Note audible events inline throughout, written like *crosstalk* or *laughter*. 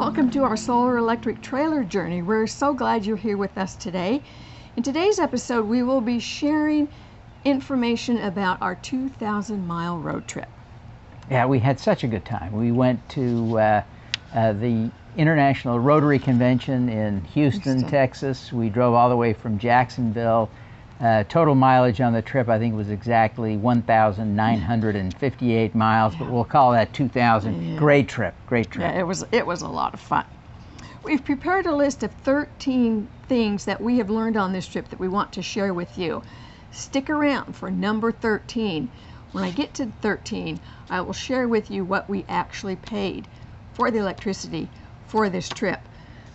Welcome to our solar electric trailer journey. We're so glad you're here with us today. In today's episode, we will be sharing information about our 2,000 mile road trip. Yeah, we had such a good time. We went to uh, uh, the International Rotary Convention in Houston, Houston. Texas. We drove all the way from Jacksonville. Uh, total mileage on the trip, I think, was exactly 1,958 miles, but we'll call that 2,000. Yeah. Great trip, great trip. Yeah, it was it was a lot of fun. We've prepared a list of 13 things that we have learned on this trip that we want to share with you. Stick around for number 13. When I get to 13, I will share with you what we actually paid for the electricity for this trip.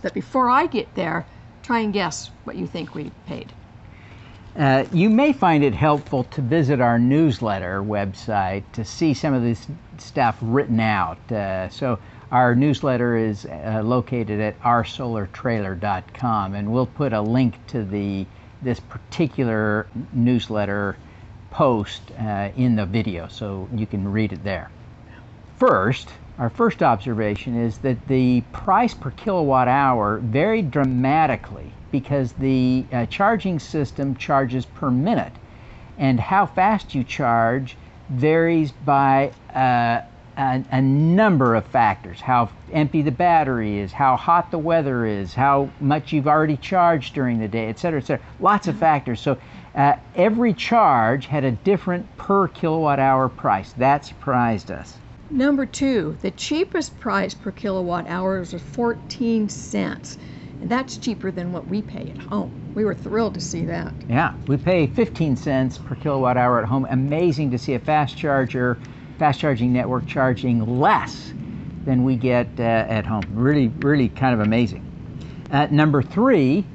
But before I get there, try and guess what you think we paid. Uh, you may find it helpful to visit our newsletter website to see some of this stuff written out. Uh, so, our newsletter is uh, located at oursolartrailer.com, and we'll put a link to the this particular newsletter post uh, in the video, so you can read it there. First, our first observation is that the price per kilowatt hour varied dramatically because the uh, charging system charges per minute, and how fast you charge varies by uh, a, a number of factors how empty the battery is, how hot the weather is, how much you've already charged during the day, et cetera, et cetera. Lots of factors. So uh, every charge had a different per kilowatt hour price. That surprised us. Number two, the cheapest price per kilowatt hour is 14 cents. And that's cheaper than what we pay at home. We were thrilled to see that. Yeah, we pay 15 cents per kilowatt hour at home. Amazing to see a fast charger, fast charging network charging less than we get uh, at home. Really, really kind of amazing. Uh, number three,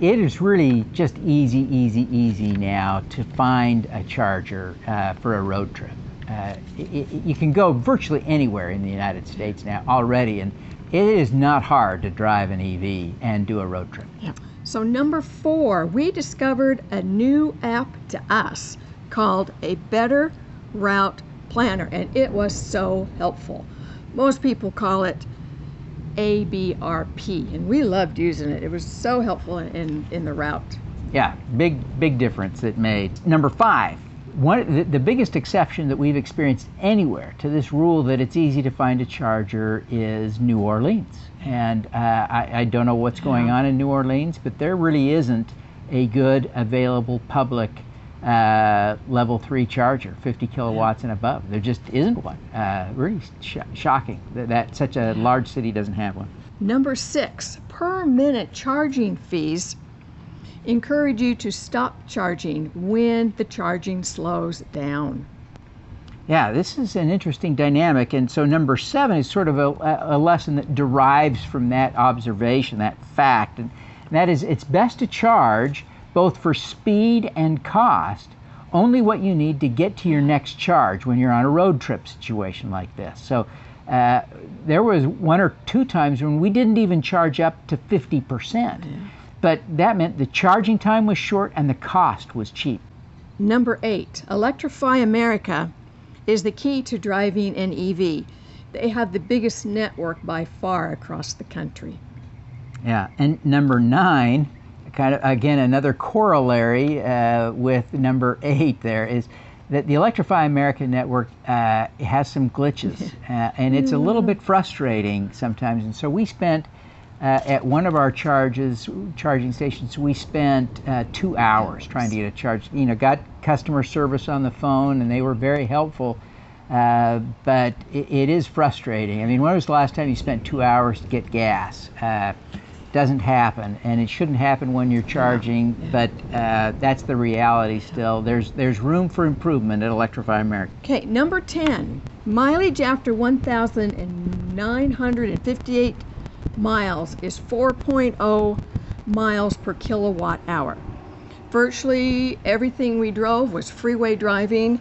it is really just easy, easy, easy now to find a charger uh, for a road trip. Uh, it, you can go virtually anywhere in the United States now already, and it is not hard to drive an EV and do a road trip. Yeah. So, number four, we discovered a new app to us called a Better Route Planner, and it was so helpful. Most people call it ABRP, and we loved using it. It was so helpful in, in, in the route. Yeah, big, big difference it made. Number five, one, the, the biggest exception that we've experienced anywhere to this rule that it's easy to find a charger is New Orleans. And uh, I, I don't know what's going Yeah. on in New Orleans, but there really isn't a good available public uh, level three charger, 50 kilowatts and above. There just isn't one. Uh, really sh- shocking that, that such a large city doesn't have one. Number six, per minute charging fees encourage you to stop charging when the charging slows down. Yeah, this is an interesting dynamic. And so, number seven is sort of a, a lesson that derives from that observation, that fact. And that is, it's best to charge both for speed and cost only what you need to get to your next charge when you're on a road trip situation like this. So, uh, there was one or two times when we didn't even charge up to 50%. But that meant the charging time was short and the cost was cheap. Number eight, Electrify America is the key to driving an EV. They have the biggest network by far across the country. Yeah, and number nine, kind of again another corollary uh, with number eight. There is that the Electrify America network uh, has some glitches, *laughs* uh, and it's a little bit frustrating sometimes. And so we spent uh, at one of our charges, charging stations, we spent uh, two hours trying to get a charge. You know, got customer service on the phone, and they were very helpful. Uh, but it, it is frustrating. I mean, when was the last time you spent two hours to get gas? Uh, doesn't happen, and it shouldn't happen when you're charging. But uh, that's the reality. Still, there's there's room for improvement at Electrify America. Okay, number 10, mileage after 1,958 miles is 4.0 miles per kilowatt hour. Virtually everything we drove was freeway driving,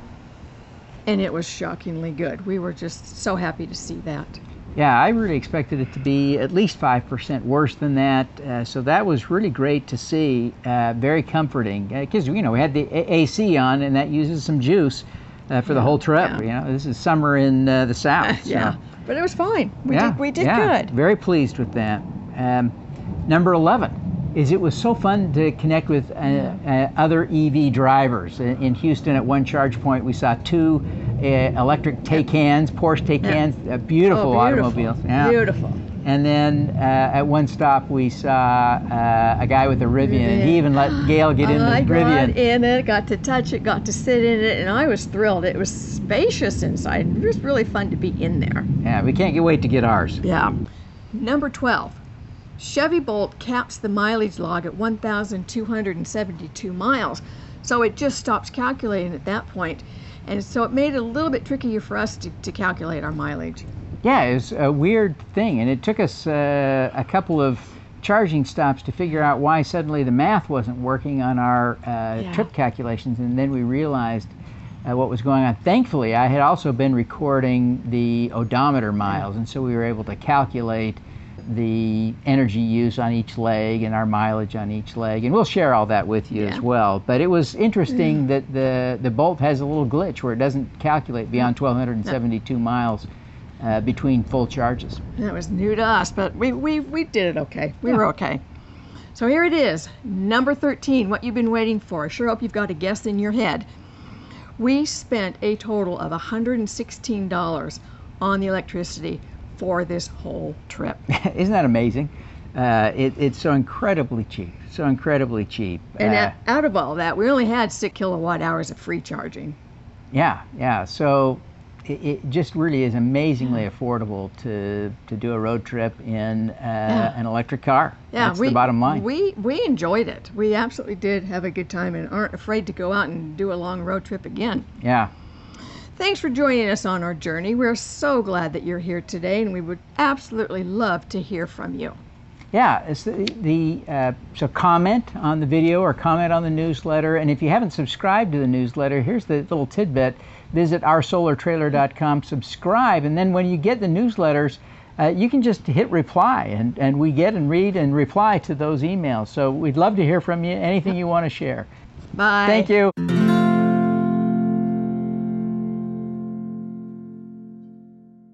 and it was shockingly good. We were just so happy to see that. Yeah, I really expected it to be at least 5% worse than that. Uh, so that was really great to see. Uh, very comforting. Because, you know, we had the A- AC on and that uses some juice. uh, for the whole trip. yeah. You know, this is summer in uh, the south. *laughs* so- yeah. But it was fine. We yeah, did we did yeah, good. Very pleased with that. Um, number 11 is it was so fun to connect with uh, uh, other EV drivers. In, in Houston, at one charge point, we saw two uh, electric Taycans, Porsche Taycans, uh, beautiful, Oh, beautiful. automobiles. Yeah. Beautiful. And then uh, at one stop, we saw uh, a guy with a Rivian, and he even let *gasps* Gail get in the I got Rivian. in it, got to touch it, got to sit in it, and I was thrilled. It was spacious inside. It was really fun to be in there. Yeah, we can't get wait to get ours. Yeah. Number 12. Chevy Bolt caps the mileage log at 1,272 miles. So it just stops calculating at that point. And so it made it a little bit trickier for us to, to calculate our mileage. Yeah, it was a weird thing, and it took us uh, a couple of charging stops to figure out why suddenly the math wasn't working on our uh, Yeah. trip calculations, and then we realized uh, what was going on. Thankfully, I had also been recording the odometer miles, and so we were able to calculate the energy use on each leg and our mileage on each leg, and we'll share all that with you Yeah. as well. But it was interesting that the the Bolt has a little glitch where it doesn't calculate beyond 1,272 miles uh, between full charges. That was new to us, but we, we, we did it okay. We Yeah. were okay. So here it is, number 13, what you've been waiting for. I sure hope you've got a guess in your head. We spent a total of $116 on the electricity for this whole trip. *laughs* Isn't that amazing? Uh, it, it's so incredibly cheap, so incredibly cheap. And Uh, out- out of all that, we only had six kilowatt hours of free charging. yeah, yeah. So it, it just really is amazingly affordable to to do a road trip in uh, an electric car. Yeah, That's we, the bottom line. We we enjoyed it. We absolutely did have a good time and aren't afraid to go out and do a long road trip again. yeah. Thanks for joining us on our journey. We're so glad that you're here today, and we would absolutely love to hear from you. Yeah, it's the, the uh, so comment on the video or comment on the newsletter. And if you haven't subscribed to the newsletter, here's the little tidbit: visit oursolartrailer.com, subscribe, and then when you get the newsletters, uh, you can just hit reply, and, and we get and read and reply to those emails. So we'd love to hear from you. Anything you want to share. Bye. Thank you.